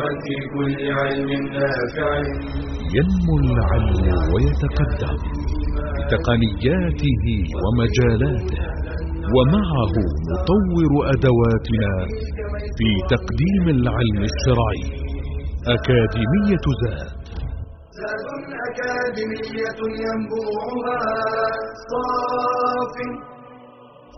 راغبا في كل علم نافع. ينمو العلم ويتقدم بتقنياته ومجالاته ومعه نطور أدواتنا في تقديم العلم الشرعي. أكاديمية زاد. زاد أكاديمية ينبوعها صاف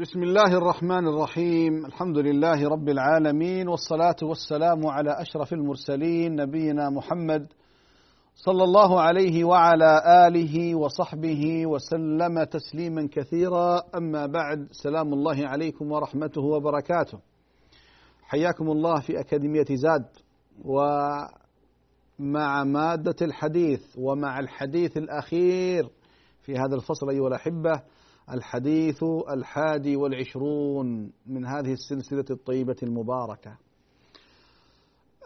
بسم الله الرحمن الرحيم. الحمد لله رب العالمين والصلاة والسلام على أشرف المرسلين نبينا محمد صلى الله عليه وعلى آله وصحبه وسلم تسليما كثيرا. أما بعد سلام الله عليكم ورحمته وبركاته. حياكم الله في أكاديمية زاد. ومع مادة الحديث ومع الحديث الأخير في هذا الفصل أيها الأحبة الحديث الحادي والعشرون من هذه السلسلة الطيبة المباركة.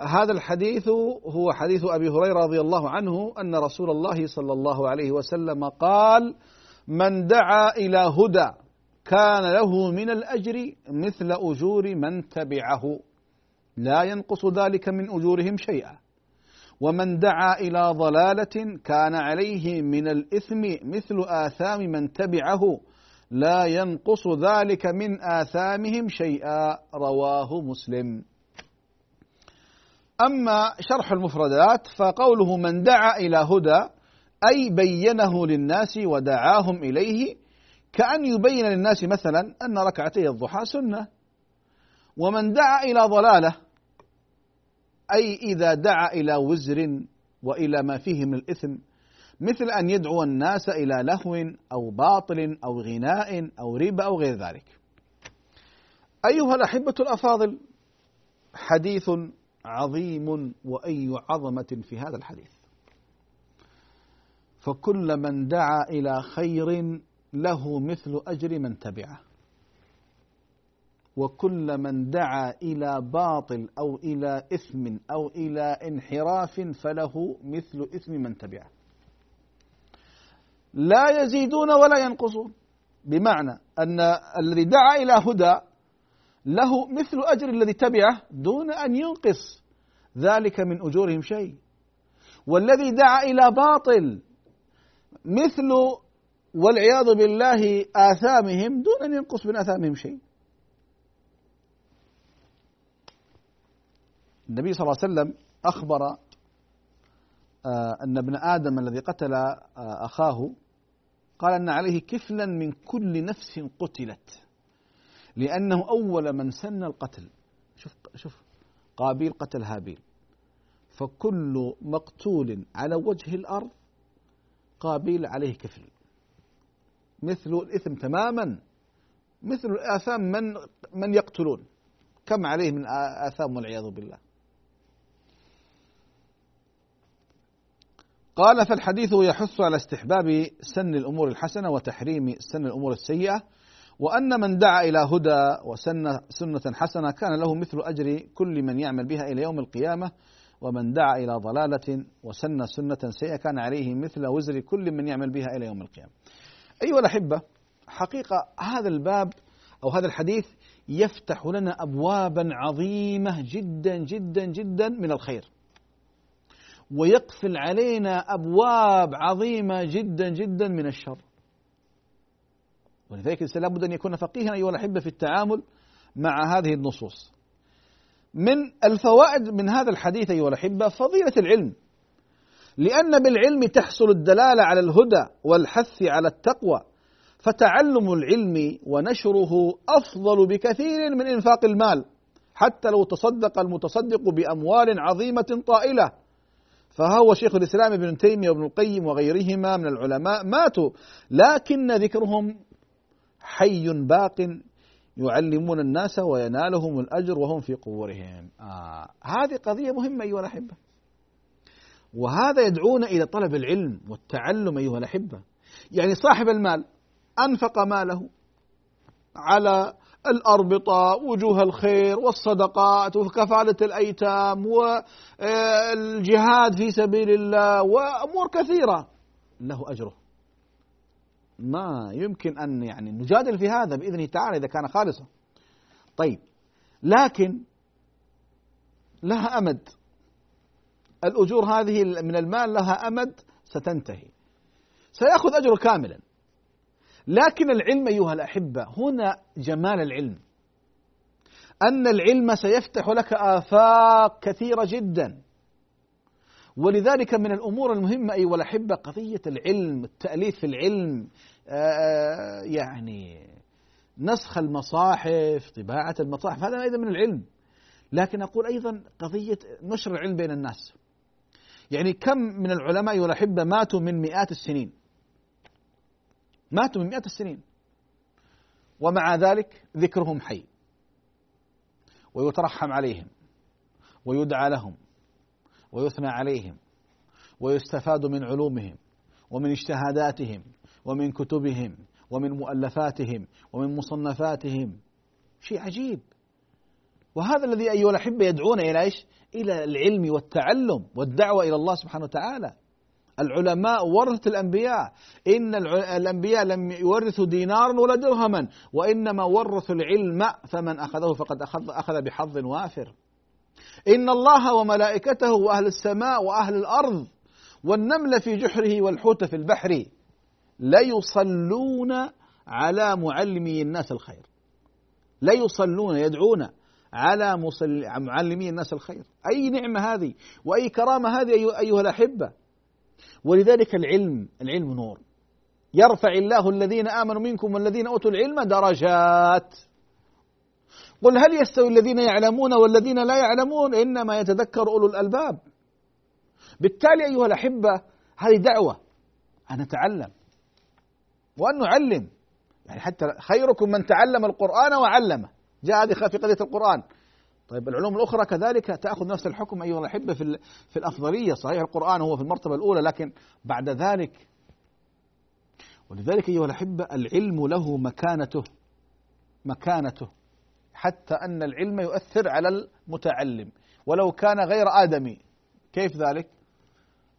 هذا الحديث هو حديث أبي هريرة رضي الله عنه أن رسول الله صلى الله عليه وسلم قال من دعا إلى هدى كان له من الأجر مثل أجور من تبعه. لا ينقص ذلك من أجورهم شيئا. ومن دعا إلى ضلالة كان عليه من الإثم مثل آثام من تبعه. لا ينقص ذلك من آثامهم شيئا رواه مسلم. أما شرح المفردات فقوله من دعا إلى هدى أي بينه للناس ودعاهم إليه كأن يبين للناس مثلا أن ركعتي الضحى سنة. ومن دعا إلى ضلالة أي إذا دعا إلى وزر وإلى ما فيه من الإثم مثل أن يدعو الناس إلى لهو أو باطل أو غناء أو ربا أو غير ذلك. أيها الأحبة الأفاضل حديث عظيم وأي عظمة في هذا الحديث. فكل من دعا إلى خير له مثل أجر من تبعه. وكل من دعا إلى باطل أو إلى إثم أو إلى انحراف فله مثل إثم من تبعه. لا يزيدون ولا ينقصون. بمعنى أن الذي دعا إلى هدى له مثل أجر الذي تبعه دون أن ينقص. ذلك من أجورهم شيء. والذي دعا إلى باطل مثل والعياذ بالله آثامهم دون أن ينقص من آثامهم شيء. النبي صلى الله عليه وسلم أخبر أن ابن آدم الذي قتل أخاه قال أن عليه كفلا من كل نفس قتلت لأنه أول من سن القتل. شوف شوف قابيل قتل هابيل. فكل مقتول على وجه الأرض قابيل عليه كفل. مثل الإثم تماما مثل الآثام من من يقتلون. كم عليه من آثام والعياذ بالله؟ قال فالحديث يحث على استحباب سن الأمور الحسنة وتحريم سن الأمور السيئة وأن من دعا إلى هدى وسن سنة حسنة كان له مثل أجر كل من يعمل بها إلى يوم القيامة ومن دعا إلى ضلالة وسن سنة سيئة كان عليه مثل وزر كل من يعمل بها إلى يوم القيامة. أيها الأحبة حقيقة هذا الباب أو هذا الحديث يفتح لنا ابوابا عظيمة جدا جدا جدا من الخير. ويقفل علينا أبواب عظيمة جدا جدا من الشر. ولذلك الإنسان لابد أن يكون فقيها أيها الأحبة في التعامل مع هذه النصوص. من الفوائد من هذا الحديث أيها الأحبة فضيلة العلم. لأن بالعلم تحصل الدلالة على الهدى والحث على التقوى. فتعلم العلم ونشره أفضل بكثير من إنفاق المال. حتى لو تصدق المتصدق بأموال عظيمة طائلة فهو شيخ الإسلام ابن تيمية وابن القيم وغيرهما من العلماء ماتوا لكن ذكرهم حي باق يعلمون الناس وينالهم الأجر وهم في قبورهم. آه. هذه قضية مهمة أيها الأحبة. وهذا يدعونا إلى طلب العلم والتعلم أيها الأحبة. يعني صاحب المال أنفق ماله على الأربطة وجوه الخير والصدقات وكفالة الأيتام والجهاد في سبيل الله وأمور كثيرة. له أجره. ما يمكن أن يعني نجادل في هذا بإذنه تعالى إذا كان خالصا. طيب لكن لها أمد. الأجور هذه من المال لها أمد ستنتهي. سيأخذ أجره كاملا. لكن العلم أيها الأحبة هنا جمال العلم. أن العلم سيفتح لك آفاق كثيرة جدا. ولذلك من الأمور المهمة أيها الأحبة قضية العلم التأليف في العلم آه، يعني نسخ المصاحف طباعة المصاحف هذا أيضا من العلم. لكن أقول أيضا قضية نشر العلم بين الناس. يعني كم من العلماء والأحبة ماتوا من مئات السنين. ماتوا من مئات السنين. ومع ذلك ذكرهم حي. ويترحم عليهم. ويدعى لهم. ويثنى عليهم. ويستفاد من علومهم. ومن اجتهاداتهم. ومن كتبهم. ومن مؤلفاتهم. ومن مصنفاتهم. شيء عجيب. وهذا الذي أيها الأحبة يدعون إلى إيش؟ إلى العلم والتعلم والدعوة إلى الله سبحانه وتعالى. العلماء ورثة الأنبياء. إن الأنبياء لم يورثوا دينارا ولا درهما وإنما ورثوا العلم فمن أخذه فقد أخذ, أخذ بحظ وافر. إن الله وملائكته وأهل السماء وأهل الأرض والنمل في جحره والحوت في البحر ليصلون على معلمي الناس الخير. لا يصلون يدعون على معلمي الناس الخير. أي نعمة هذه؟ وأي كرامة هذه أيها الأحبة؟ ولذلك العلم العلم نور. يرفع الله الذين آمنوا منكم والذين أوتوا العلم درجات. قل هل يستوي الذين يعلمون والذين لا يعلمون؟ إنما يتذكر أولو الألباب. بالتالي أيها الأحبة هذه دعوة. أن نتعلم. وأن نعلم. يعني حتى خيركم من تعلم القرآن وعلمه. جاء هذه في قضية القرآن. طيب العلوم الأخرى كذلك تأخذ نفس الحكم أيها الأحبة في في الأفضلية. صحيح القرآن هو في المرتبة الأولى لكن بعد ذلك ولذلك أيها الأحبة العلم له مكانته مكانته حتى أن العلم يؤثر على المتعلم. ولو كان غير آدمي كيف ذلك؟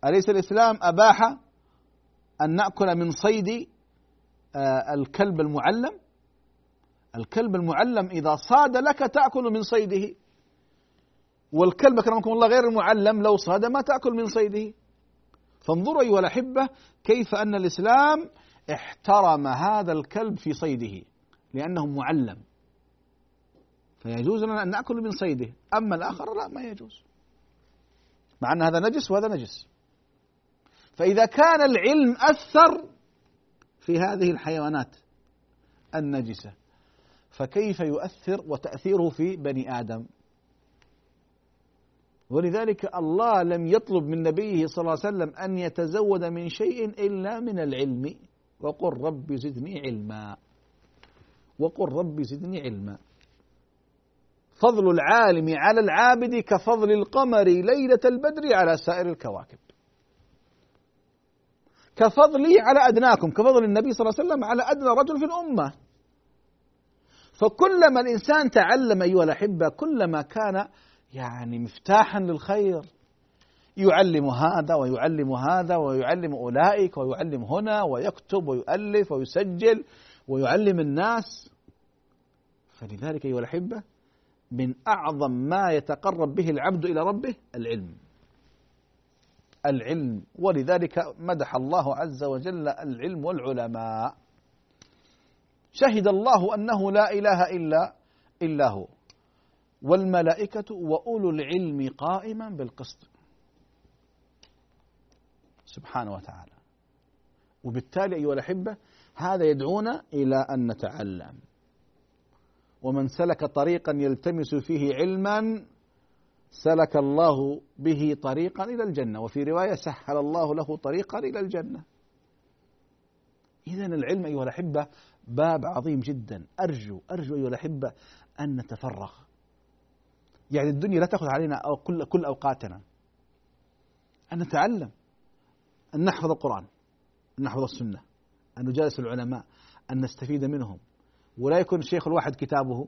أليس الإسلام أباح أن نأكل من صيد آه، الكلب المعلم؟ الكلب المعلم إذا صاد لك تأكل من صيده. والكلب أكرمكم الله غير المعلم لو صاد ما تأكل من صيده. فانظروا أيها الأحبة كيف أن الإسلام احترم هذا الكلب في صيده لأنه معلم. فيجوز لنا أن نأكل من صيده. أما الآخر لا ما يجوز. مع أن هذا نجس وهذا نجس. فإذا كان العلم أثر في هذه الحيوانات النجسة. فكيف يؤثر وتأثيره في بني آدم؟ ولذلك الله لم يطلب من نبيه صلى الله عليه وسلم أن يتزود من شيء إلا من العلم. وقل رب زدني علما. وقل رب زدني علما. فضل العالم على العابد كفضل القمر ليلة البدر على سائر الكواكب. كفضلي على أدناكم كفضل النبي صلى الله عليه وسلم على أدنى رجل في الأمة. فكلما الإنسان تعلم أيها الأحبة كلما كان يعني مفتاحا للخير يعلم هذا ويعلم هذا ويعلم أولئك ويعلم هنا ويكتب ويؤلف ويسجل ويعلم الناس. فلذلك أيها الأحبة من أعظم ما يتقرب به العبد إلى ربه العلم. العلم. ولذلك مدح الله عز وجل العلم والعلماء. شهد الله أنه لا إله إلا إلا هو. والملائكة وأولو العلم قائما بالقسط. سبحانه وتعالى. وبالتالي أيها الأحبة هذا يدعونا إلى أن نتعلم. ومن سلك طريقا يلتمس فيه علما سلك الله به طريقا إلى الجنة. وفي رواية سهل الله له طريقا إلى الجنة. إذا العلم أيها الأحبة باب عظيم جدا. أرجو أرجو أيها الأحبة أن نتفرغ. يعني الدنيا لا تأخذ علينا أو كل كل أوقاتنا. أن نتعلم أن نحفظ القرآن أن نحفظ السنة أن نجالس العلماء أن نستفيد منهم. ولا يكون الشيخ الواحد كتابه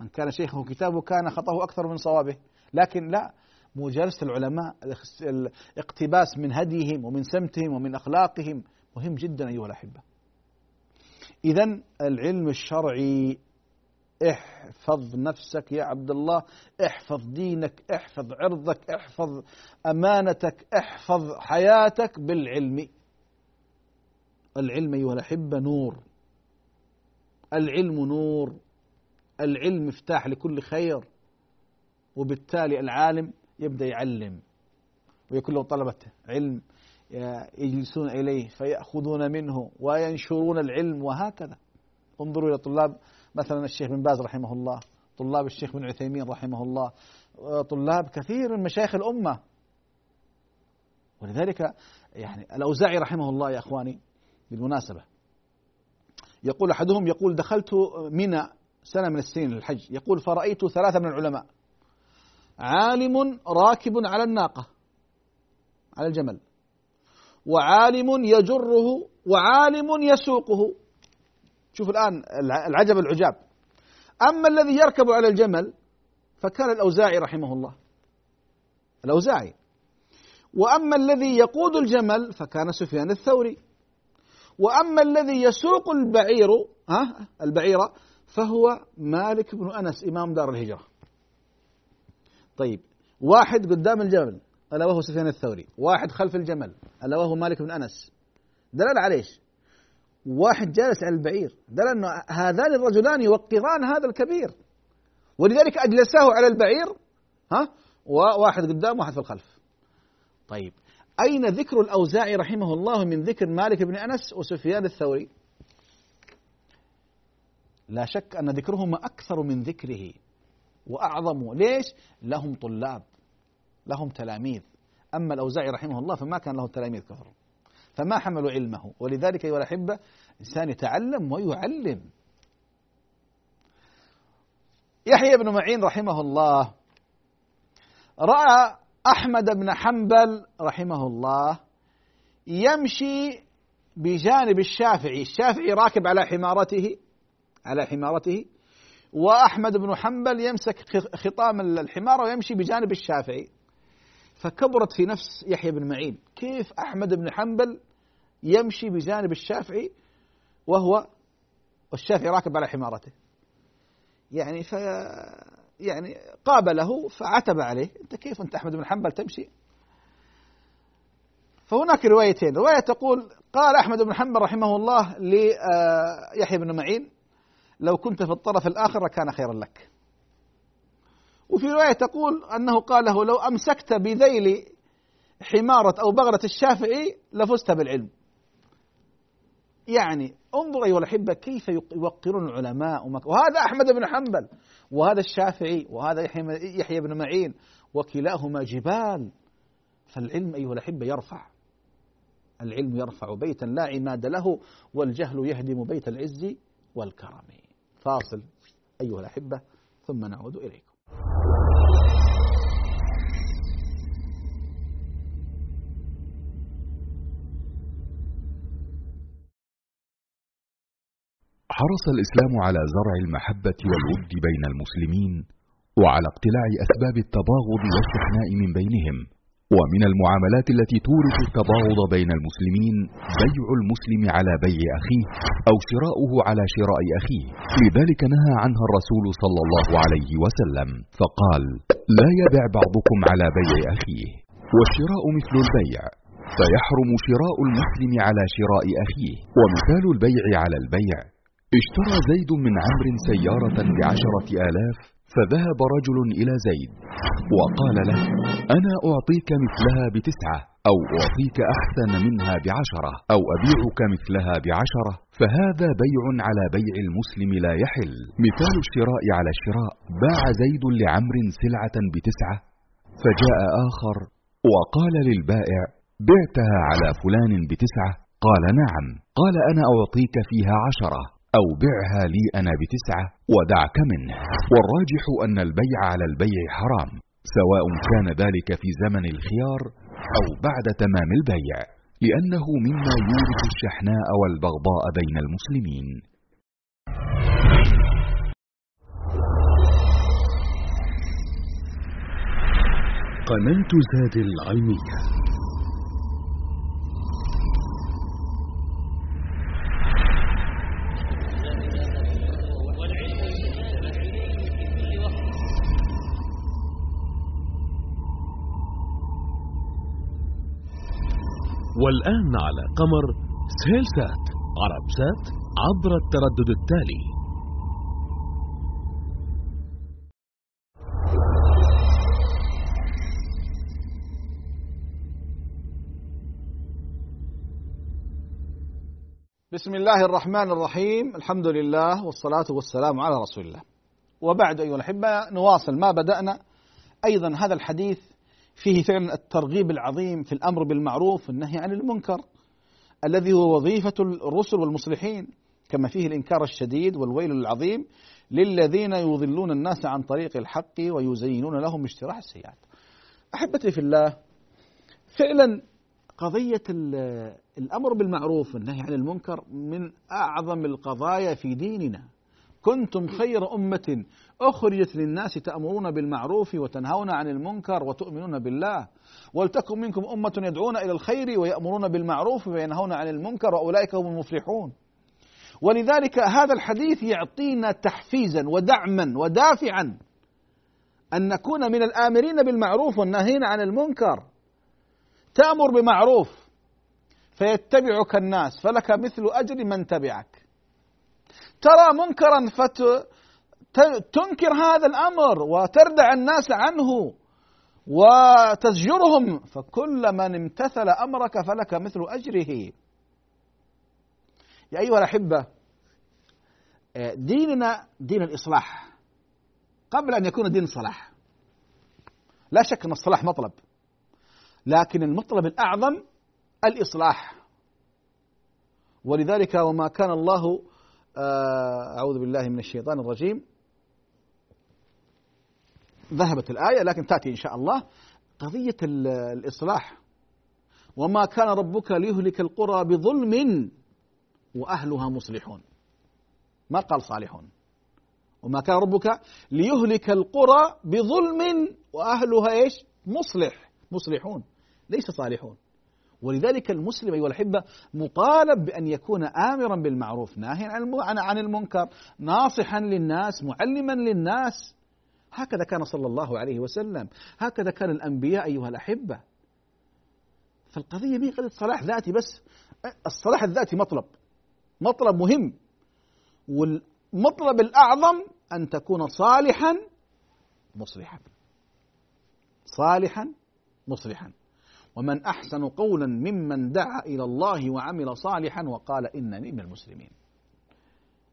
من كان شيخه كتابه كان خطأه أكثر من صوابه. لكن لا مجالسة العلماء الاقتباس من هديهم ومن سمتهم ومن أخلاقهم مهم جدا أيها الأحبة. إذا العلم الشرعي احفظ نفسك يا عبد الله احفظ دينك احفظ عرضك احفظ أمانتك احفظ حياتك بالعلم. العلم أيها الأحبة نور. العلم نور. العلم مفتاح لكل خير وبالتالي العالم يبدأ يعلم ويكون له طلبة علم. يجلسون إليه فيأخذون منه وينشرون العلم وهكذا. انظروا إلى طلاب مثلا الشيخ بن باز رحمه الله طلاب الشيخ بن عثيمين رحمه الله طلاب كثير من مشايخ الأمة. ولذلك يعني الأوزاعي رحمه الله يا أخواني بالمناسبة يقول أحدهم يقول دخلت منى سنة من السنين للحج يقول فرأيت ثلاثة من العلماء عالم راكب على الناقة على الجمل وعالم يجره وعالم يسوقه. شوف الآن العجب العجاب أما الذي يركب على الجمل فكان الأوزاعي رحمه الله. الأوزاعي. وأما الذي يقود الجمل فكان سفيان الثوري. وأما الذي يسوق البعير ها البعير فهو مالك بن أنس إمام دار الهجرة. طيب واحد قدام الجمل. ألا وهو سفيان الثوري. واحد خلف الجمل ألا وهو مالك بن أنس. دلال إيش؟ واحد جالس على البعير. دل أن هذان الرجلان يوقران هذا الكبير. ولذلك أجلساه على البعير ها؟ وواحد قدام واحد في الخلف. طيب أين ذكر الأوزاعي رحمه الله من ذكر مالك بن أنس وسفيان الثوري؟ لا شك أن ذكرهما أكثر من ذكره وأعظم. ليش؟ لهم طلاب. لهم تلاميذ. أما الأوزاعي رحمه الله فما كان له تلاميذ كثر فما حملوا علمه. ولذلك أيها الأحبة إنسان يتعلم ويعلم. يحيى بن معين رحمه الله رأى أحمد بن حنبل رحمه الله يمشي بجانب الشافعي. الشافعي راكب على حمارته على حمارته وأحمد بن حنبل يمسك خطام الحمار ويمشي بجانب الشافعي. فكبرت في نفس يحيى بن معين. كيف أحمد بن حنبل يمشي بجانب الشافعي وهو والشافعي راكب على حمارته. يعني ف يعني قابله فعتب عليه. أنت كيف أنت أحمد بن حنبل تمشي؟ فهناك روايتين. رواية تقول قال أحمد بن حنبل رحمه الله ليحيى بن معين لو كنت في الطرف الآخر لكان خيرا لك. وفي رواية تقول أنه قال له لو أمسكت بذيل حمارة أو بغلة الشافعي لفزت بالعلم. يعني انظر أيها الأحبة كيف يوقرون العلماء وهذا أحمد بن حنبل وهذا الشافعي وهذا يحيى بن معين وكلاهما جبال. فالعلم أيها الأحبة يرفع. العلم يرفع بيتا لا عماد له والجهل يهدم بيت العز والكرم. فاصل أيها الأحبة ثم نعود إليكم. حرص الإسلام على زرع المحبة والود بين المسلمين وعلى اقتلاع أسباب التباغض والشحناء من بينهم. ومن المعاملات التي تورث التباغض بين المسلمين بيع المسلم على بيع أخيه أو شراؤه على شراء أخيه. لذلك نهى عنها الرسول صلى الله عليه وسلم فقال لا يبع بعضكم على بيع أخيه والشراء مثل البيع فيحرم شراء المسلم على شراء أخيه ومثال البيع على البيع اشترى زيد من عمرو سيارة بعشرة آلاف فذهب رجل إلى زيد وقال له أنا أعطيك مثلها بتسعة أو أعطيك أحسن منها بعشرة أو أبيعك مثلها بعشرة فهذا بيع على بيع المسلم لا يحل. مثال الشراء على الشراء باع زيد لعمر سلعة بتسعة فجاء آخر وقال للبائع بعتها على فلان بتسعة. قال نعم. قال أنا أعطيك فيها عشرة. أو بعها لي أنا بتسعة ودعك منه. والراجح أن البيع على البيع حرام سواء كان ذلك في زمن الخيار أو بعد تمام البيع لأنه مما يورث الشحناء والبغضاء بين المسلمين. قناة زاد العلمية والآن على قمر سيل سات عرب سات عبر التردد التالي. بسم الله الرحمن الرحيم. الحمد لله والصلاة والسلام على رسول الله. وبعد أيها الأحبة نواصل ما بدأنا. أيضا هذا الحديث فيه فعلا الترغيب العظيم في الأمر بالمعروف والنهي عن المنكر الذي هو وظيفة الرسل والمصلحين كما فيه الإنكار الشديد والويل العظيم للذين يضلون الناس عن طريق الحق ويزينون لهم اجتراح السيئات. أحبتي في الله فعلا قضية الأمر بالمعروف والنهي عن المنكر من أعظم القضايا في ديننا كنتم خير أمة أخرجت للناس تأمرون بالمعروف وتنهون عن المنكر وتؤمنون بالله. ولتكن منكم أمة يدعون إلى الخير ويأمرون بالمعروف وينهون عن المنكر وأولئك هم المفلحون. ولذلك هذا الحديث يعطينا تحفيزا ودعما ودافعا أن نكون من الآمرين بالمعروف والناهين عن المنكر. تأمر بمعروف فيتبعك الناس فلك مثل أجر من تبعك. ترى منكرا فتنكر هذا الأمر وتردع الناس عنه وتزجرهم فكل من امتثل أمرك فلك مثل أجره. يا أيها الأحبة ديننا دين الإصلاح. قبل أن يكون دين صلاح لا شك أن الصلاح مطلب لكن المطلب الأعظم الإصلاح. ولذلك وما كان الله آه، أعوذ بالله من الشيطان الرجيم ذهبت الآية لكن تأتي إن شاء الله. قضية الإصلاح. وما كان ربك ليهلك القرى بظلم وأهلها مصلحون. ما قال صالحون. وما كان ربك ليهلك القرى بظلم وأهلها إيش؟ مصلح. مصلحون. ليس صالحون. ولذلك المسلم أيها الأحبة مطالب بأن يكون آمرا بالمعروف ناهيا عن المنكر ناصحا للناس معلما للناس. هكذا كان صلى الله عليه وسلم. هكذا كان الأنبياء أيها الأحبة. فالقضية مي قضية صلاح ذاتي بس. الصلاح الذاتي مطلب. مطلب مهم. والمطلب الأعظم أن تكون صالحا مصلحا. صالحا مصلحا. ومن أحسن قولا ممن دعا إلى الله وعمل صالحا وقال إنني من المسلمين.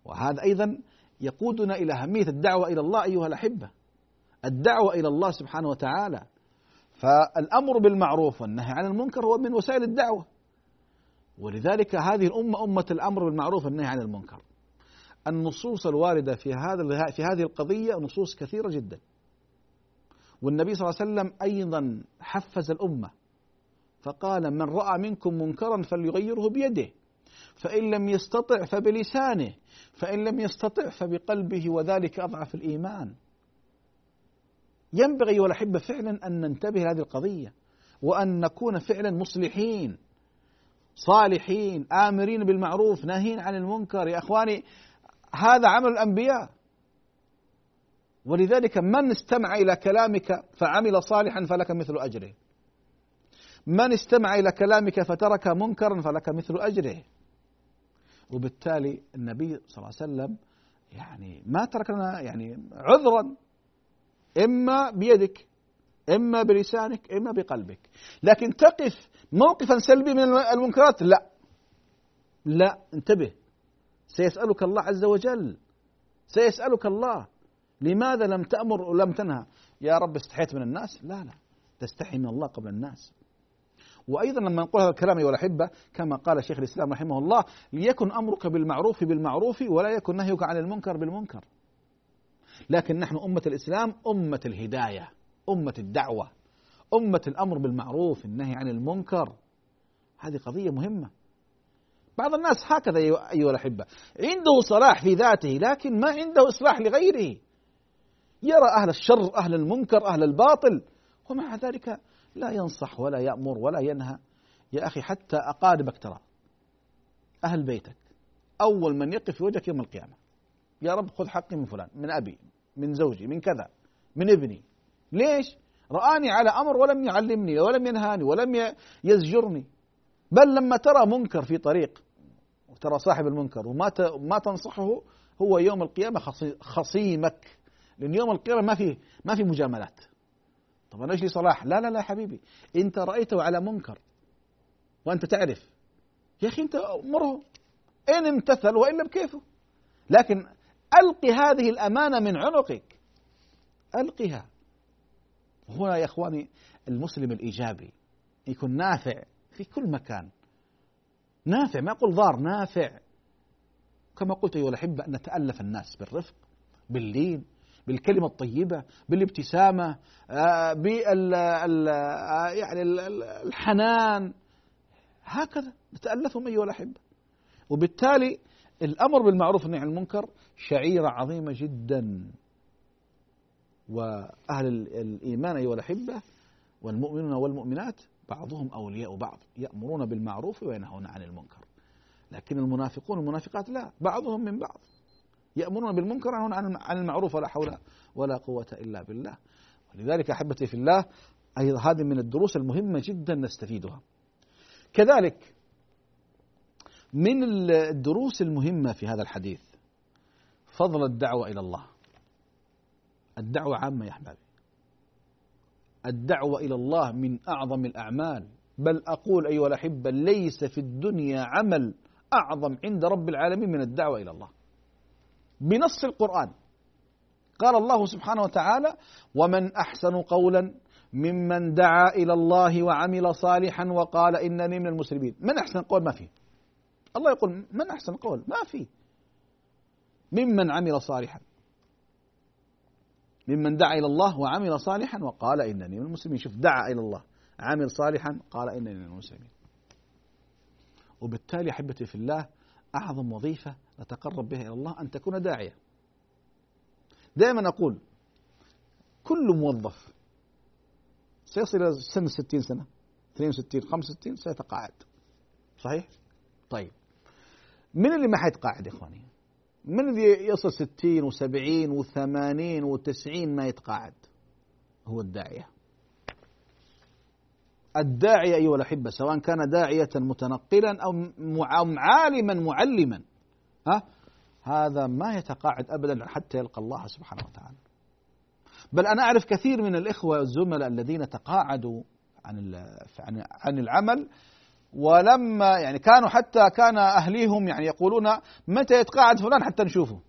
وهذا أيضا يقودنا إلى أهمية الدعوة إلى الله أيها الأحبة. الدعوة إلى الله سبحانه وتعالى. فالأمر بالمعروف والنهي عن المنكر هو من وسائل الدعوة. ولذلك هذه الأمة أمة الأمر بالمعروف والنهي عن المنكر. النصوص الواردة في هذا في هذه القضية نصوص كثيرة جدا. والنبي صلى الله عليه وسلم أيضا حفز الأمة فقال من رأى منكم منكرا فليغيره بيده فإن لم يستطع فبلسانه فإن لم يستطع فبقلبه وذلك أضعف الإيمان ينبغي أيها الأحبة فعلا أن ننتبه لهذه القضية وأن نكون فعلا مصلحين صالحين آمرين بالمعروف ناهين عن المنكر. يا إخواني هذا عمل الأنبياء. ولذلك من استمع إلى كلامك فعمل صالحا فلك مثل أجره. من استمع إلى كلامك فترك منكرا فلك مثل أجره. وبالتالي النبي صلى الله عليه وسلم يعني ما ترك لنا يعني عذرا. إما بيدك إما بلسانك إما بقلبك. لكن تقف موقفا سلبي من المنكرات لا. لا انتبه. سيسألك الله عز وجل. سيسألك الله. لماذا لم تأمر ولم تنهى؟ يا رب استحيت من الناس؟ لا لا. تستحي من الله قبل الناس. وأيضا لما نقول هذا الكلام أيها الأحبة كما قال شيخ الإسلام رحمه الله ليكن أمرك بالمعروف بالمعروف ولا يكن نهيك عن المنكر بالمنكر. لكن نحن أمة الإسلام أمة الهداية، أمة الدعوة، أمة الأمر بالمعروف، النهي عن المنكر. هذه قضية مهمة. بعض الناس هكذا أيها الأحبة عنده صلاح في ذاته لكن ما عنده إصلاح لغيره. يرى أهل الشر أهل المنكر أهل الباطل ومع ذلك لا ينصح ولا يأمر ولا ينهى. يا أخي حتى أقاربك ترى أهل بيتك أول من يقف في وجهك يوم القيامة. يا رب خذ حقي من فلان من أبي من زوجي من كذا من ابني. ليش؟ رآني على أمر ولم يعلمني ولم ينهاني ولم يزجرني. بل لما ترى منكر في طريق وترى صاحب المنكر وما ما تنصحه هو يوم القيامة خصيمك. لأن يوم القيامة ما في ما في مجاملات. طب أنا إيش لي صلاح؟ لا لا لا حبيبي. أنت رأيته على منكر وأنت تعرف. يا أخي أنت مره إن امتثل وإلا بكيفه لكن ألقي هذه الأمانة من عنقك. ألقها. هنا يا إخواني المسلم الإيجابي يكون نافع في كل مكان. نافع ما أقول ضار نافع. كما قلت أيها الأحبة أن نتألف الناس بالرفق باللين بالكلمة الطيبة بالابتسامة آه، بال آه، يعني الحنان. هكذا نتألفهم أيها الأحبة. وبالتالي الأمر بالمعروف والنهي عن المنكر شعيرة عظيمة جدا. وأهل الإيمان أيها الأحبة والمؤمنون والمؤمنات بعضهم أولياء بعض يأمرون بالمعروف وينهون عن المنكر. لكن المنافقون والمنافقات لا بعضهم من بعض. يأمرون بالمنكر وينهون عن المعروف ولا حول ولا قوة إلا بالله. ولذلك أحبتي في الله أيضا هذه من الدروس المهمة جدا نستفيدها. كذلك من الدروس المهمة في هذا الحديث. فضل الدعوة إلى الله. الدعوة عامة يا أحبابي. الدعوة إلى الله من أعظم الأعمال. بل أقول أيها الأحبة ليس في الدنيا عمل أعظم عند رب العالمين من الدعوة إلى الله. بنص القرآن. قال الله سبحانه وتعالى ومن أحسن قولا ممن دعا إلى الله وعمل صالحا وقال إنني من المسلمين. من أحسن قول؟ ما في الله يقول من أحسن قول؟ ما في. ممن عمل صالحا. ممن دعا إلى الله وعمل صالحا وقال إنني من المسلمين. شوف دعا إلى الله عمل صالحا قال إنني من المسلمين. وبالتالي أحبتي في الله أعظم وظيفة نتقرب بها إلى الله أن تكون داعية. دائما أقول كل موظف سيصل إلى سن 60 سنة 62 65 سيتقاعد. صحيح؟ طيب. من اللي ما حيتقاعد يا إخواني؟ من اللي يصل 60 و70 و80 و90 ما يتقاعد؟ هو الداعية الداعية أيها الأحبة سواء كان داعية متنقلا أو عالما معلما ها هذا ما يتقاعد أبدا حتى يلقى الله سبحانه وتعالى بل أنا أعرف كثير من الإخوة والزملاء الذين تقاعدوا عن عن العمل ولما يعني كانوا حتى كان أهليهم يعني يقولون متى يتقاعد فلان حتى نشوفه.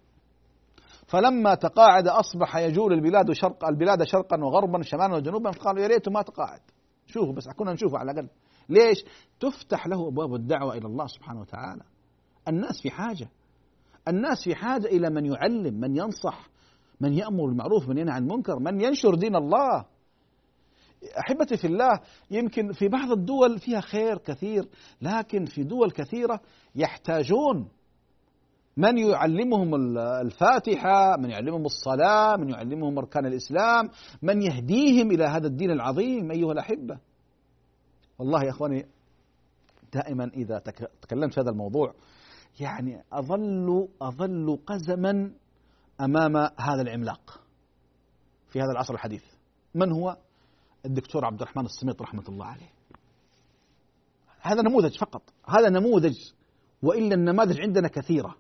فلما تقاعد أصبح يجول البلاد شرق البلاد شرقا وغربا شمالا وجنوبا قالوا يا ريته ما تقاعد. شوفوا بس كنا نشوفه على الأقل. ليش؟ تفتح له أبواب الدعوة إلى الله سبحانه وتعالى. الناس في حاجة. الناس في حاجة إلى من يعلم من ينصح من يأمر بالمعروف من ينهى عن المنكر من ينشر دين الله. أحبتي في الله يمكن في بعض الدول فيها خير كثير لكن في دول كثيرة يحتاجون من يعلمهم الفاتحة، من يعلمهم الصلاة، من يعلمهم أركان الإسلام، من يهديهم إلى هذا الدين العظيم أيها الأحبة. والله يا إخواني دائما إذا تكلمت في هذا الموضوع يعني أظل أظل قزما أمام هذا العملاق في هذا العصر الحديث. من هو؟ الدكتور عبد الرحمن السميط رحمة الله عليه. هذا نموذج فقط هذا نموذج وإلا النماذج عندنا كثيرة.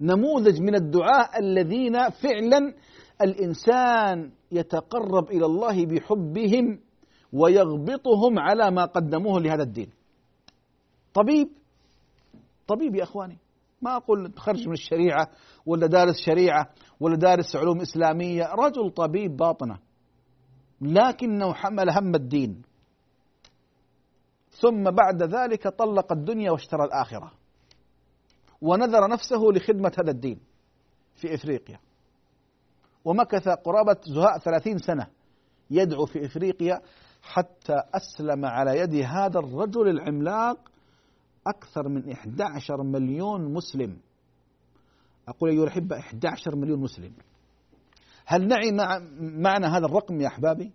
نموذج من الدعاء الذين فعلا الإنسان يتقرب إلى الله بحبهم ويغبطهم على ما قدموه لهذا الدين. طبيب طبيب يا إخواني. ما أقول تخرج من الشريعة ولا دارس شريعة ولا دارس علوم إسلامية رجل طبيب باطنة. لكنه حمل هم الدين. ثم بعد ذلك طلق الدنيا واشترى الآخرة. ونذر نفسه لخدمة هذا الدين في إفريقيا. ومكث قرابة زهاء ثلاثين سنة يدعو في إفريقيا حتى أسلم على يد هذا الرجل العملاق أكثر من 11 مليون مسلم. أقول أيها الأحبة 11 مليون مسلم. هل نعي مع معنى هذا الرقم يا أحبابي؟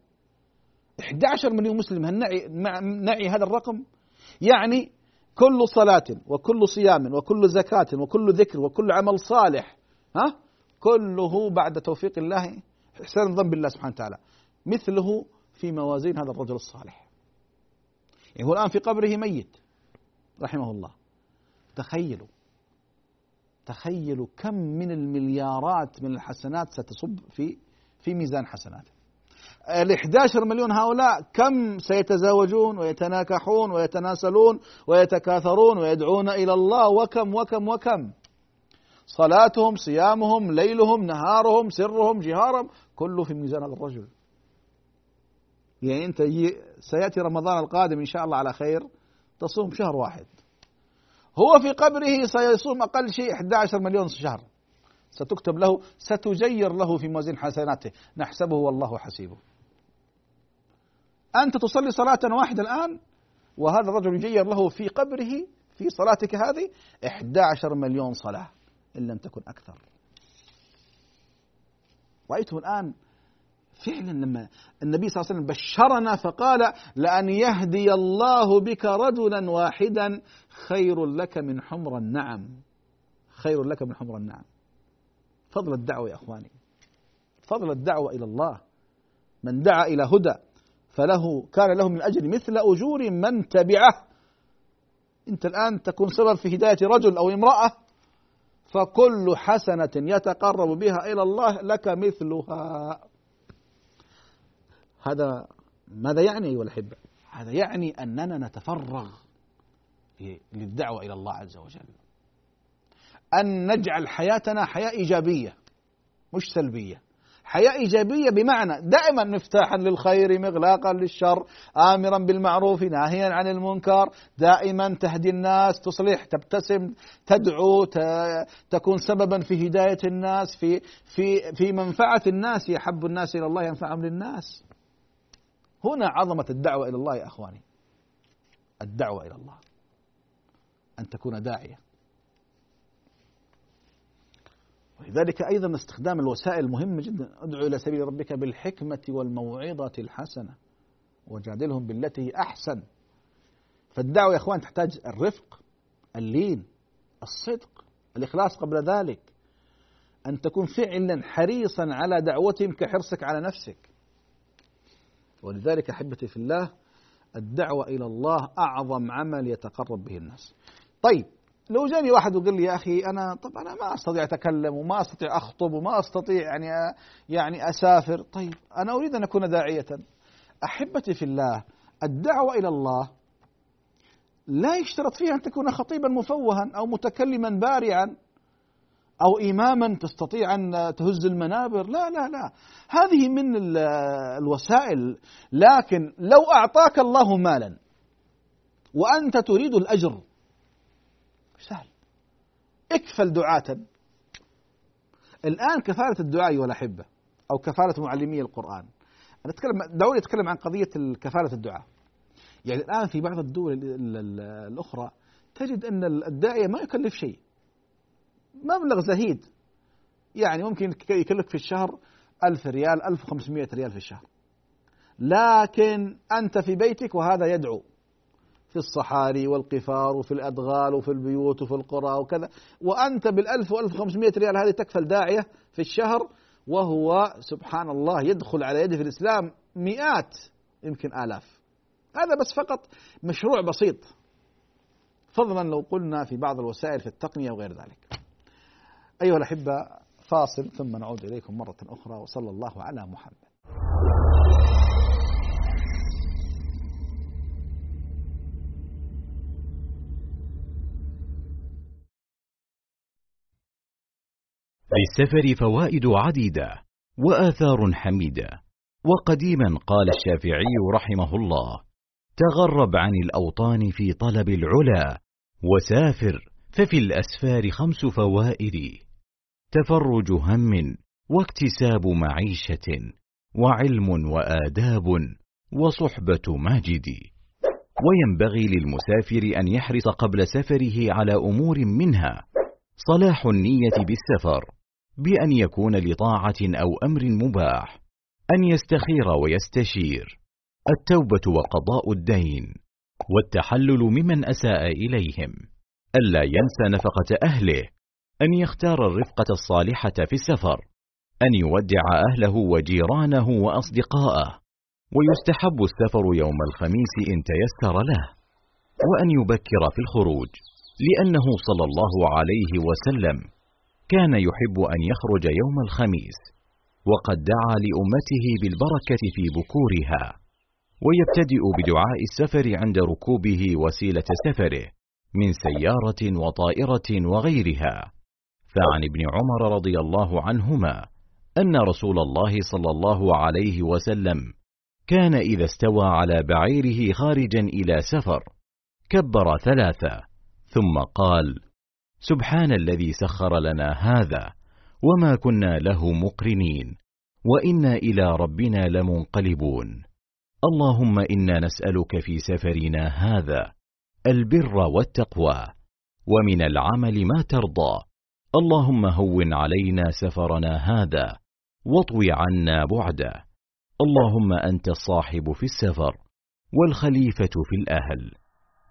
11 مليون مسلم هل نعي, نعي هذا الرقم؟ يعني كل صلاة وكل صيام وكل زكاة وكل ذكر وكل عمل صالح ها؟ كله بعد توفيق الله إحسان الظن بالله سبحانه وتعالى. مثله في موازين هذا الرجل الصالح. يعني هو الآن في قبره ميت رحمه الله. تخيلوا. تخيلوا كم من المليارات من الحسنات ستصب في في ميزان حسناته ال 11 مليون هؤلاء كم سيتزاوجون ويتناكحون ويتناسلون ويتكاثرون ويدعون إلى الله وكم وكم وكم؟ صلاتهم صيامهم ليلهم نهارهم سرهم جهارهم كله في ميزان هذا الرجل. يعني أنت سيأتي رمضان القادم إن شاء الله على خير تصوم شهر واحد. هو في قبره سيصوم أقل شيء 11 مليون شهر. ستكتب له ستجير له في موازين حسناته. نحسبه والله حسيبه. أنت تصلي صلاة واحدة الآن وهذا الرجل يجير له في قبره في صلاتك هذه 11 مليون صلاة إن لم تكن أكثر. رأيتم الآن فعلا لما النبي صلى الله عليه وسلم بشرنا فقال لأن يهدي الله بك رجلا واحدا خير لك من حمر النعم. خير لك من حمر النعم. فضل الدعوة يا أخواني. فضل الدعوة إلى الله. من دعا إلى هدى فله كان له من أجر مثل أجور من تبعه. أنت الآن تكون سبب في هداية رجل أو امرأة فكل حسنة يتقرب بها إلى الله لك مثلها. هذا ماذا يعني أيها الأحبة؟ هذا يعني أننا نتفرغ للدعوة إلى الله عز وجل. أن نجعل حياتنا حياة إيجابية مش سلبية. حياة إيجابية بمعنى دائما مفتاحا للخير مغلاقا للشر آمرا بالمعروف ناهيا عن المنكر دائما تهدي الناس تصلح تبتسم تدعو تكون سببا في هداية الناس في في في منفعة الناس يحب الناس إلى الله ينفعهم للناس. هنا عظمة الدعوة إلى الله يا أخواني. الدعوة إلى الله. أن تكون داعية. ولذلك أيضا استخدام الوسائل مهم جدا. أدعو إلى سبيل ربك بالحكمة والموعظة الحسنة. وجادلهم بالتي أحسن. فالدعوة يا أخوان تحتاج الرفق اللين الصدق الإخلاص قبل ذلك. أن تكون فعلا حريصا على دعوتهم كحرصك على نفسك. ولذلك أحبتي في الله الدعوة إلى الله أعظم عمل يتقرب به الناس. طيب لو جاني واحد وقال لي يا أخي أنا طب أنا ما أستطيع أتكلم وما أستطيع أخطب وما أستطيع يعني يعني أسافر. طيب أنا أريد أن أكون داعية. أحبتي في الله الدعوة إلى الله لا يشترط فيها أن تكون خطيبا مفوها أو متكلما بارعا. أو إماما تستطيع أن تهز المنابر. لا لا لا. هذه من الوسائل. لكن لو أعطاك الله مالا وأنت تريد الأجر سهل. اكفل دعاة. الآن كفالة الدعاء أيها الأحبة أو كفالة معلمي القرآن. أنا أتكلم دعوني أتكلم عن قضية كفالة الدعاء. يعني الآن في بعض الدول الأخرى تجد أن الداعية ما يكلف شيء. مبلغ زهيد. يعني ممكن يكلف في الشهر ألف ريال ألف وخمسمائة ريال في الشهر. لكن أنت في بيتك وهذا يدعو. في الصحاري والقفار وفي الأدغال وفي البيوت وفي القرى وكذا. وأنت بالألف وألف وخمسمائة ريال هذه تكفل داعية في الشهر وهو سبحان الله يدخل على يده في الإسلام مئات يمكن آلاف. هذا بس فقط مشروع بسيط. فضلا لو قلنا في بعض الوسائل في التقنية وغير ذلك. أيها الأحبة فاصل ثم نعود إليكم مرة أخرى وصلى الله على محمد. للسفر فوائد عديدة وآثار حميدة. وقديما قال الشافعي رحمه الله تغرب عن الأوطان في طلب العلا وسافر ففي الأسفار خمس فوائد. تفرج هم واكتساب معيشة وعلم وآداب وصحبة ماجدي وينبغي للمسافر أن يحرص قبل سفره على أمور منها. صلاح النية بالسفر بأن يكون لطاعة أو أمر مباح أن يستخير ويستشير. التوبة وقضاء الدين والتحلل ممن أساء إليهم. ألا ينسى نفقة أهله. أن يختار الرفقة الصالحة في السفر أن يودع أهله وجيرانه وأصدقاءه ويستحب السفر يوم الخميس إن تيسر له وأن يبكر في الخروج لأنه صلى الله عليه وسلم كان يحب أن يخرج يوم الخميس وقد دعا لأمته بالبركة في بكورها ويبتدئ بدعاء السفر عند ركوبه وسيلة سفره من سيارة وطائرة وغيرها. فعن ابن عمر رضي الله عنهما أن رسول الله صلى الله عليه وسلم كان إذا استوى على بعيره خارجا إلى سفر كبر ثلاثة ثم قال سبحان الذي سخر لنا هذا وما كنا له مقرنين وإنا إلى ربنا لمنقلبون. اللهم إنا نسألك في سفرنا هذا البر والتقوى ومن العمل ما ترضى. اللهم هون علينا سفرنا هذا واطوي عنا بعده اللهم أنت الصاحب في السفر والخليفة في الأهل.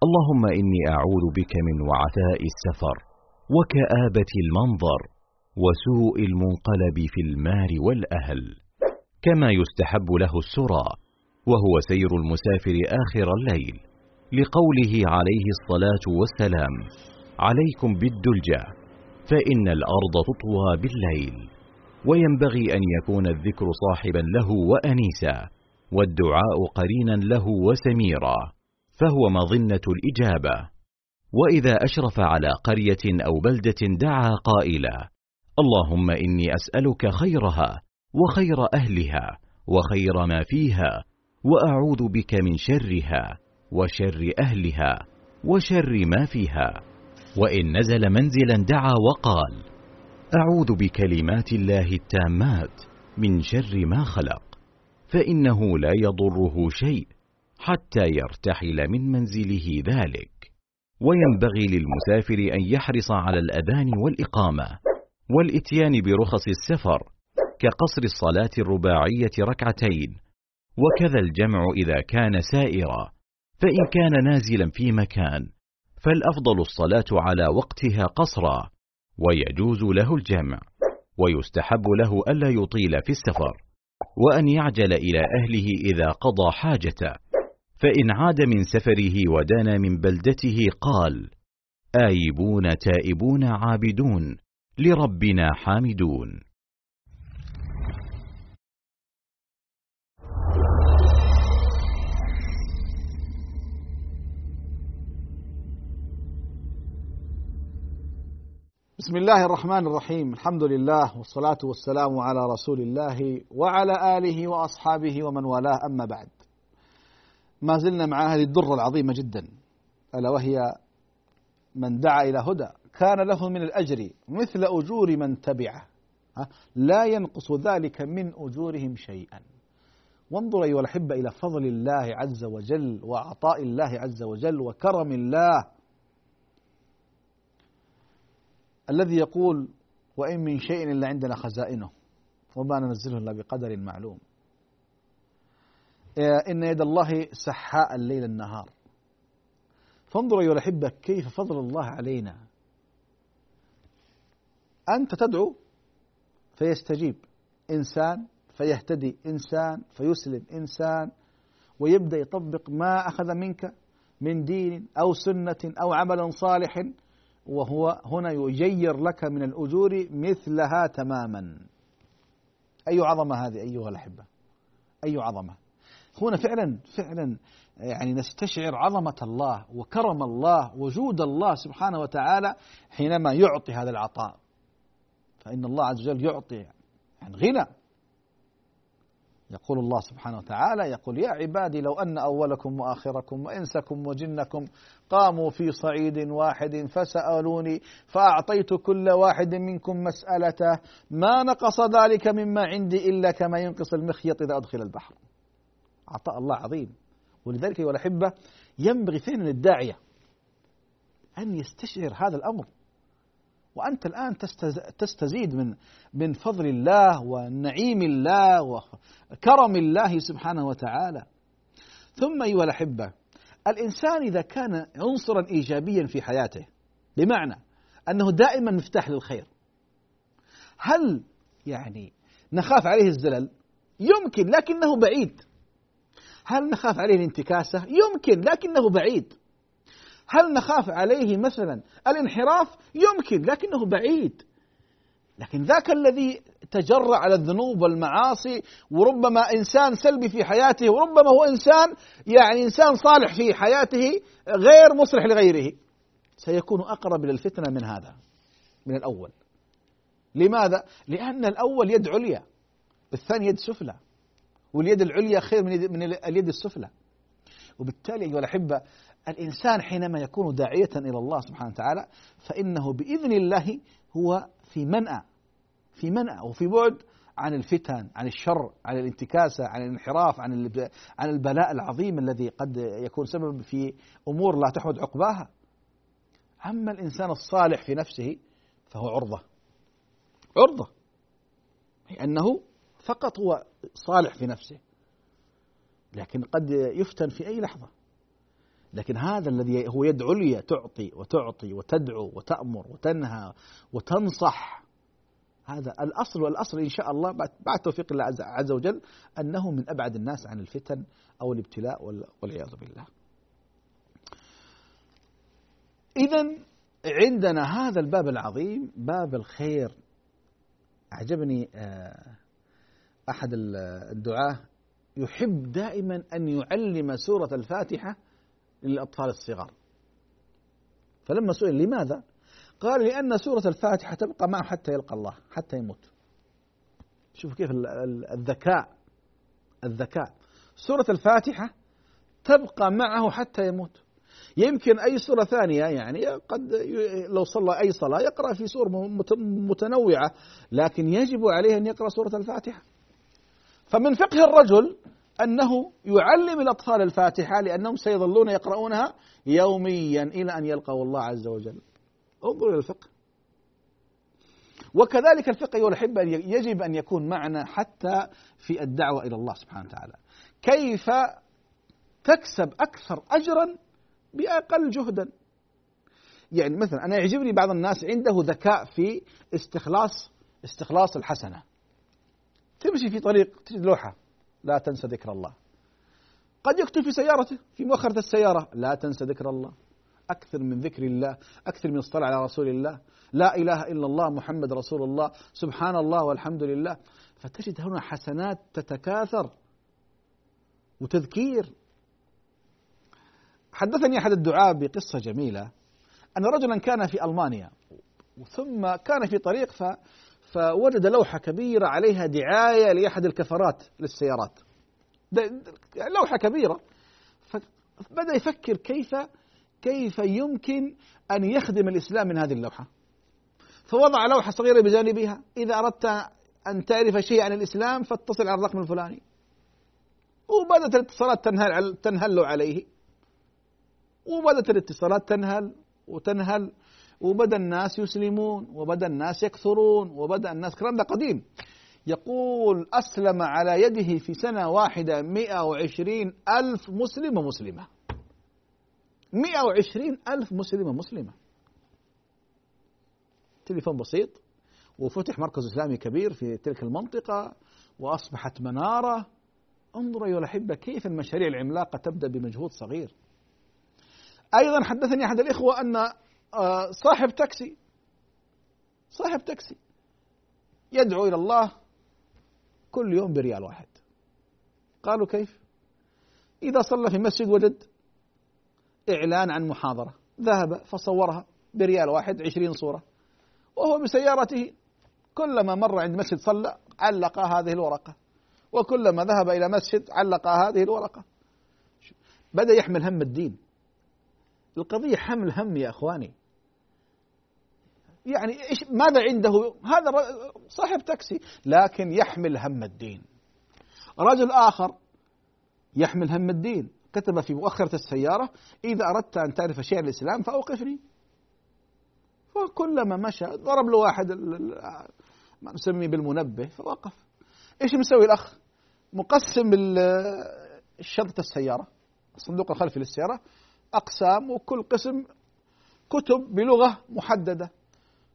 اللهم إني أعوذ بك من وعثاء السفر وكآبة المنظر وسوء المنقلب في المال والأهل. كما يستحب له السرى وهو سير المسافر آخر الليل. لقوله عليه الصلاة والسلام عليكم بالدلجة. فإن الأرض تطوى بالليل وينبغي أن يكون الذكر صاحبا له وأنيسا والدعاء قرينا له وسميرا فهو مظنة الإجابة. وإذا أشرف على قرية أو بلدة دعا قائلا اللهم إني أسألك خيرها وخير أهلها وخير ما فيها وأعوذ بك من شرها وشر أهلها وشر ما فيها. وإن نزل منزلا دعا وقال أعوذ بكلمات الله التامات من شر ما خلق فإنه لا يضره شيء حتى يرتحل من منزله ذلك. وينبغي للمسافر أن يحرص على الأذان والإقامة والإتيان برخص السفر كقصر الصلاة الرباعية ركعتين وكذا الجمع إذا كان سائرا فإن كان نازلا في مكان فالأفضل الصلاة على وقتها قصرا ويجوز له الجمع ويستحب له ألا يطيل في السفر وأن يعجل إلى أهله إذا قضى حاجته فإن عاد من سفره ودنا من بلدته قال آيبون تائبون عابدون لربنا حامدون. بسم الله الرحمن الرحيم الحمد لله والصلاة والسلام على رسول الله وعلى آله وأصحابه ومن والاه أما بعد ما زلنا مع هذه الدرة العظيمة جدا ألا وهي من دعا إلى هدى كان له من الأجر مثل أجور من تبعه لا ينقص ذلك من أجورهم شيئا وانظر أيها الأحبة إلى فضل الله عز وجل وعطاء الله عز وجل وكرم الله الذي يقول وإن من شيء إلا عندنا خزائنه وما ننزله إلا بقدر معلوم. إن يد الله سحاء الليل النهار. فانظروا أيها الأحبة كيف فضل الله علينا. أنت تدعو فيستجيب. إنسان فيهتدي. إنسان فيسلم. إنسان ويبدأ يطبق ما أخذ منك من دين أو سنة أو عمل صالح وهو هنا يجير لك من الأجور مثلها تماما. أي عظمة هذه أيها الأحبة؟ أي عظمة؟ هنا فعلا فعلا يعني نستشعر عظمة الله وكرم الله وجود الله سبحانه وتعالى حينما يعطي هذا العطاء. فإن الله عز وجل يعطي يعني غنى. يقول الله سبحانه وتعالى يقول يا عبادي لو أن أولكم وآخركم وإنسكم وجنكم قاموا في صعيد واحد فسألوني فأعطيت كل واحد منكم مسألته ما نقص ذلك مما عندي إلا كما ينقص المخيط إذا أدخل البحر. عطاء الله عظيم. ولذلك أيها الأحبة ينبغي فعلا للداعية أن يستشعر هذا الأمر. وأنت الآن تستزيد من من فضل الله ونعيم الله وكرم الله سبحانه وتعالى. ثم أيها الأحبة الإنسان إذا كان عنصرا إيجابيا في حياته بمعنى أنه دائما مفتاح للخير هل يعني نخاف عليه الزلل؟ يمكن لكنه بعيد. هل نخاف عليه الانتكاسة؟ يمكن لكنه بعيد. هل نخاف عليه مثلا؟ الانحراف يمكن لكنه بعيد. لكن ذاك الذي تجرع على الذنوب والمعاصي وربما إنسان سلبي في حياته وربما هو إنسان يعني إنسان صالح في حياته غير مصلح لغيره. سيكون أقرب إلى الفتنه من هذا من الأول. لماذا؟ لأن الأول يد عليا الثاني يد سفلى واليد العليا خير من من اليد السفلى. وبالتالي أيها الأحبة الإنسان حينما يكون داعية إلى الله سبحانه وتعالى فإنه بإذن الله هو في منأى في منأى وفي بعد عن الفتن عن الشر عن الانتكاسة عن الانحراف عن عن البلاء العظيم الذي قد يكون سبب في أمور لا تحمد عقباها. أما الإنسان الصالح في نفسه فهو عرضة. عرضة. لأنه فقط هو صالح في نفسه لكن قد يفتن في أي لحظة. لكن هذا الذي هو يد عليا تعطي وتعطي وتدعو وتأمر وتنهى وتنصح. هذا الأصل والأصل إن شاء الله بعد توفيق الله عز وجل أنه من أبعد الناس عن الفتن أو الابتلاء والعياذ بالله. إذا عندنا هذا الباب العظيم باب الخير. أعجبني آه، أحد الدعاة يحب دائما أن يعلم سورة الفاتحة للأطفال الصغار. فلما سئل لماذا؟ قال لأن سورة الفاتحة تبقى معه حتى يلقى الله حتى يموت. شوف كيف الذكاء الذكاء. سورة الفاتحة تبقى معه حتى يموت. يمكن أي سورة ثانية يعني قد لو صلى أي صلاة يقرأ في سور متنوعة لكن يجب عليه أن يقرأ سورة الفاتحة. فمن فقه الرجل أنه يعلم الأطفال الفاتحة لأنهم سيظلون يقرؤونها يوميا إلى أن يلقوا الله عز وجل. انظروا إلى الفقه. وكذلك الفقه أيها الأحبة يجب أن يكون معنا حتى في الدعوة إلى الله سبحانه وتعالى. كيف تكسب أكثر أجرا بأقل جهدا؟ يعني مثلا أنا يعجبني بعض الناس عنده ذكاء في استخلاص استخلاص الحسنة. تمشي في طريق تجد لوحة. لا تنسى ذكر الله. قد يكتب في سيارته في مؤخرة السيارة لا تنسى ذكر الله. أكثر من ذكر الله أكثر من الصلاة على رسول الله. لا إله إلا الله محمد رسول الله. سبحان الله والحمد لله. فتجد هنا حسنات تتكاثر وتذكير. حدثني أحد الدعاة بقصة جميلة. أن رجلا كان في ألمانيا ثم كان في طريق فوجد لوحة كبيرة عليها دعاية لأحد الكفرات للسيارات. لوحة كبيرة. فبدأ يفكر كيف كيف يمكن أن يخدم الإسلام من هذه اللوحة. فوضع لوحة صغيرة بجانبها. إذا أردت أن تعرف شيء عن الإسلام فاتصل على الرقم الفلاني. وبدأت الاتصالات تنهل تنهل عليه. وبدأت الاتصالات تنهل وتنهل. وبدأ الناس يسلمون وبدأ الناس يكثرون وبدأ الناس الكلام ده قديم. يقول أسلم على يده في سنة واحدة 120 ألف مسلم ومسلمة. 120 ألف مسلم ومسلمة. تليفون بسيط. وفتح مركز إسلامي كبير في تلك المنطقة وأصبحت منارة. انظروا أيها الأحبة كيف المشاريع العملاقة تبدأ بمجهود صغير. أيضا حدثني أحد الإخوة أن صاحب تاكسي. صاحب تاكسي. يدعو إلى الله كل يوم بريال واحد. قالوا كيف؟ إذا صلى في مسجد وجد إعلان عن محاضرة. ذهب فصورها بريال واحد عشرين صورة. وهو بسيارته كلما مر عند مسجد صلى علق هذه الورقة. وكلما ذهب إلى مسجد علق هذه الورقة. بدأ يحمل هم الدين. القضية حمل هم يا أخواني. يعني إيش ماذا عنده؟ هذا صاحب تاكسي. لكن يحمل هم الدين. رجل آخر يحمل هم الدين. كتب في مؤخرة السيارة إذا أردت أن تعرف شيء الإسلام فأوقفني. فكلما مشى ضرب له واحد ما نسميه بالمنبه فوقف. إيش مسوي الأخ؟ مقسم شنطة السيارة الصندوق الخلفي للسيارة. أقسام وكل قسم كتب بلغة محددة.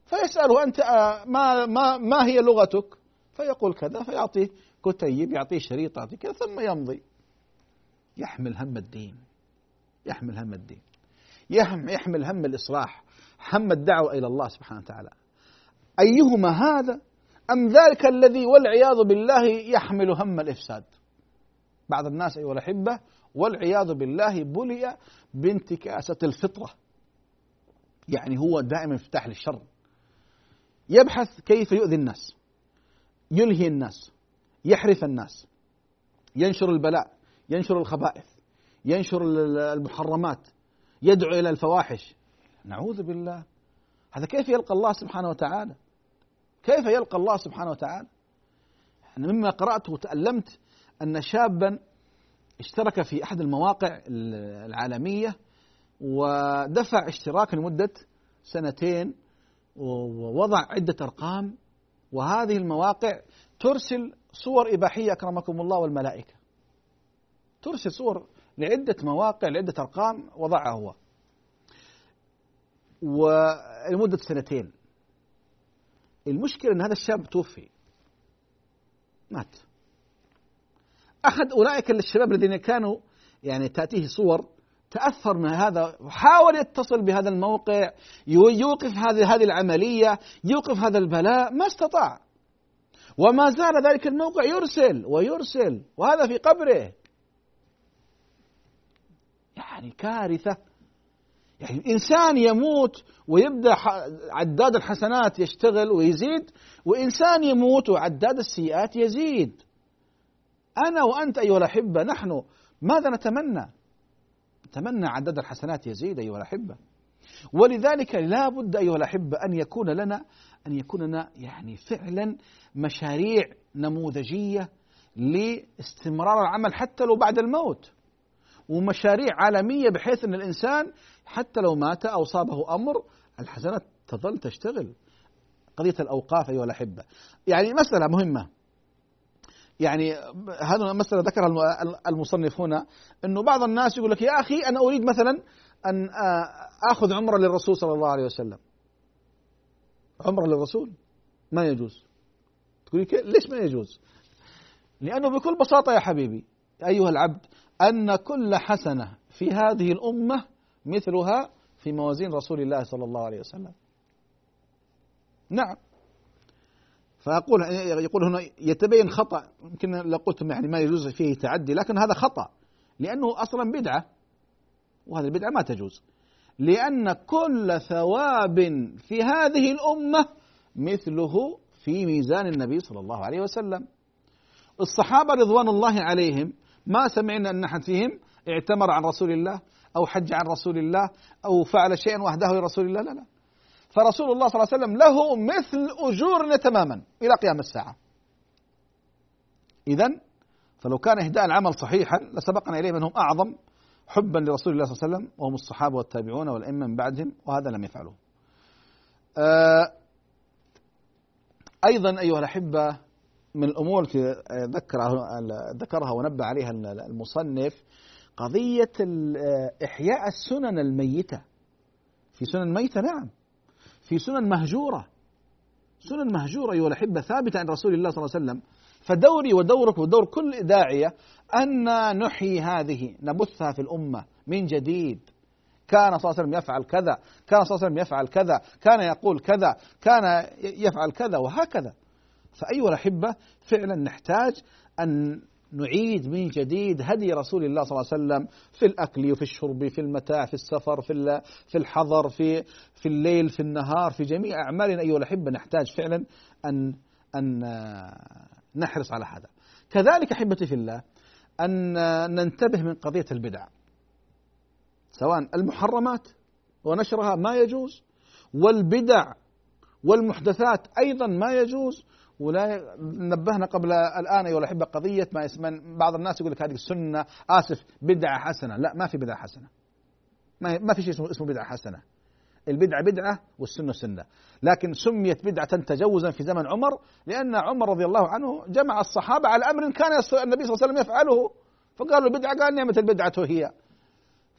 فيسأله أنت آه، ما ما ما هي لغتك؟ فيقول كذا فيعطيه كتيب يعطيه شريط يعطيه كذا ثم يمضي. يحمل هم الدين يحمل هم الدين. يحمل هم الإصلاح هم الدعوة إلى الله سبحانه وتعالى. أيهما هذا؟ أم ذلك الذي والعياذ بالله يحمل هم الإفساد؟ بعض الناس أيها الأحبة والعياذ بالله بلي بانتكاسة الفطرة. يعني هو دائما مفتاح للشر يبحث كيف يؤذي الناس. يلهي الناس. يحرف الناس. ينشر البلاء. ينشر الخبائث. ينشر المحرمات. يدعو إلى الفواحش. نعوذ بالله. هذا كيف يلقى الله سبحانه وتعالى؟ كيف يلقى الله سبحانه وتعالى؟ أنا مما قرأت وتألمت أن شابا اشترك في أحد المواقع العالمية ودفع اشتراك لمدة سنتين ووضع عدة أرقام. وهذه المواقع ترسل صور إباحية أكرمكم الله والملائكة. ترسل صور لعدة مواقع لعدة أرقام وضعها هو. ولمدة سنتين. المشكلة أن هذا الشاب توفي. مات. أحد أولئك الشباب الذين كانوا يعني تأتيه صور تأثر من هذا وحاول يتصل بهذا الموقع يوقف هذه هذه العملية يوقف هذا البلاء ما استطاع. وما زال ذلك الموقع يرسل ويرسل وهذا في قبره. يعني كارثة. يعني إنسان يموت ويبدأ عداد الحسنات يشتغل ويزيد وإنسان يموت وعداد السيئات يزيد. أنا وأنت أيها الأحبة نحن ماذا نتمنى؟ نتمنى عداد الحسنات يزيد أيها الأحبة. ولذلك لا بد أيها الأحبة أن يكون لنا أن يكون لنا يعني فعلا مشاريع نموذجية لاستمرار العمل حتى لو بعد الموت ومشاريع عالمية بحيث أن الإنسان حتى لو مات أو صابه أمر الحسنات تظل تشتغل. قضية الأوقاف أيها الأحبة. يعني مسألة مهمة. يعني هذه مسألة ذكرها المصنف هنا أنه بعض الناس يقول لك يا أخي أنا أريد مثلا أن آخذ عمرة للرسول صلى الله عليه وسلم. عمرة للرسول؟ ما يجوز. تقولي ليش ما يجوز؟ لأنه بكل بساطة يا حبيبي أيها العبد أن كل حسنة في هذه الأمة مثلها في موازين رسول الله صلى الله عليه وسلم. نعم. فأقول يقول هنا يتبين خطأ. يمكن لو قلت يعني ما يجوز فيه تعدي لكن هذا خطأ. لأنه أصلا بدعة وهذه البدعة ما تجوز. لأن كل ثواب في هذه الأمة مثله في ميزان النبي صلى الله عليه وسلم. الصحابة رضوان الله عليهم ما سمعنا أن أحد فيهم اعتمر عن رسول الله أو حج عن رسول الله أو فعل شيئا وأهداه لرسول الله. لا لا. فرسول الله صلى الله عليه وسلم له مثل أجورنا تماما إلى قيام الساعة. إذا فلو كان إهداء العمل صحيحا لسبقنا إليه من هم أعظم حبا لرسول الله صلى الله عليه وسلم وهم الصحابة والتابعون والأئمة من بعدهم وهذا لم يفعلوا آه، أيضا أيها الأحبة من الأمور التي ذكرها ذكرها ونبه عليها المصنف قضية إحياء السنن الميتة. في سنن ميتة نعم. في سنن مهجورة. سنن مهجورة أيها الأحبة ثابتة عن رسول الله صلى الله عليه وسلم. فدوري ودورك ودور كل داعية أن نحيي هذه نبثها في الأمة من جديد. كان صلى الله عليه وسلم يفعل كذا كان صلى الله عليه وسلم يفعل كذا كان يقول كذا كان يفعل كذا وهكذا. فأيها الأحبة فعلا نحتاج أن نعيد من جديد هدي رسول الله صلى الله عليه وسلم في الأكل وفي الشرب في المتاع في السفر في في الحضر في في الليل في النهار في جميع أعمالنا. أيها الأحبة نحتاج فعلا أن أن نحرص على هذا. كذلك أحبتي في الله أن ننتبه من قضية البدع سواء المحرمات ونشرها ما يجوز والبدع والمحدثات أيضا ما يجوز ولا نبهنا قبل الآن أيها الأحبة قضية ما اسم بعض الناس يقول لك هذه السنة آسف بدعة حسنة. لا ما في بدعة حسنة. ما ما في شيء اسمه بدعة حسنة. البدعة بدعة والسنة سنة. لكن سميت بدعة تجوزا في زمن عمر لأن عمر رضي الله عنه جمع الصحابة على أمر كان النبي صلى الله عليه وسلم يفعله. فقالوا البدعة قال نعمة البدعة هي.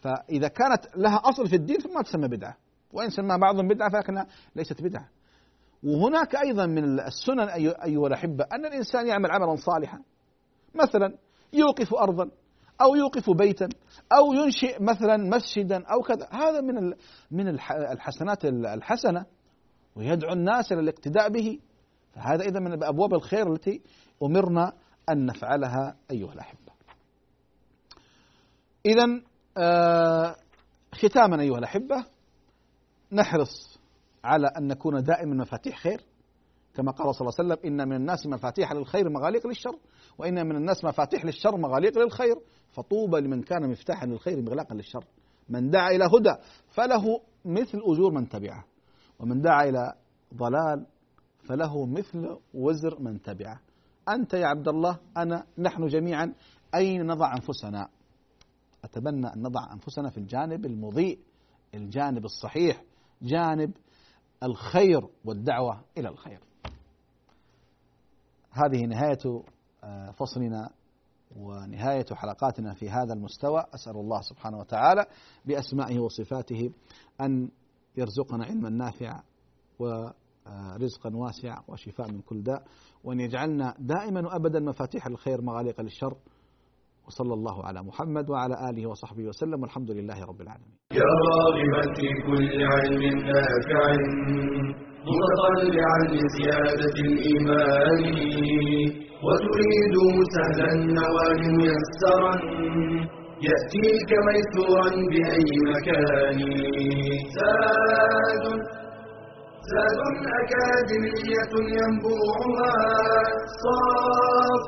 فإذا كانت لها أصل في الدين فما تسمى بدعة. وإن سمى بعضهم بدعة فلكنها ليست بدعة. وهناك أيضا من السنن أيها الأحبة أن الإنسان يعمل عملا صالحا. مثلا يوقف أرضا أو يوقف بيتا أو ينشئ مثلا مسجدا أو كذا. هذا من من الحسنات الحسنة ويدعو الناس إلى الاقتداء به. فهذا إذا من أبواب الخير التي أمرنا أن نفعلها أيها الأحبة. إذا آه ختاما أيها الأحبة نحرص على أن نكون دائما مفاتيح خير كما قال صلى الله عليه وسلم إن من الناس مفاتيح للخير مغاليق للشر وإن من الناس مفاتيح للشر مغاليق للخير. فطوبى لمن كان مفتاحا للخير مغلاقا للشر. من دعا إلى هدى فله مثل أجور من تبعه ومن دعا إلى ضلال فله مثل وزر من تبعه. أنت يا عبد الله أنا نحن جميعا أين نضع أنفسنا؟ أتبنى أن نضع أنفسنا في الجانب المضيء الجانب الصحيح جانب الخير والدعوة إلى الخير. هذه نهاية آه، فصلنا ونهاية حلقاتنا في هذا المستوى. أسأل الله سبحانه وتعالى بأسمائه وصفاته أن يرزقنا علما نافعا ورزقا واسعا وشفاء من كل داء وأن يجعلنا دائما وأبدا مفاتيح الخير مغاليق للشر وصلى الله على محمد وعلى آله وصحبه وسلم والحمد لله رب العالمين. يا راغبا في كل علم نافع متطلعا لزيادة الإيمان وتريد سهلا النوال ميسرا يأتيك ميسورا بأي مكان. زاد زاد أكاديمية ينبوعها صاف.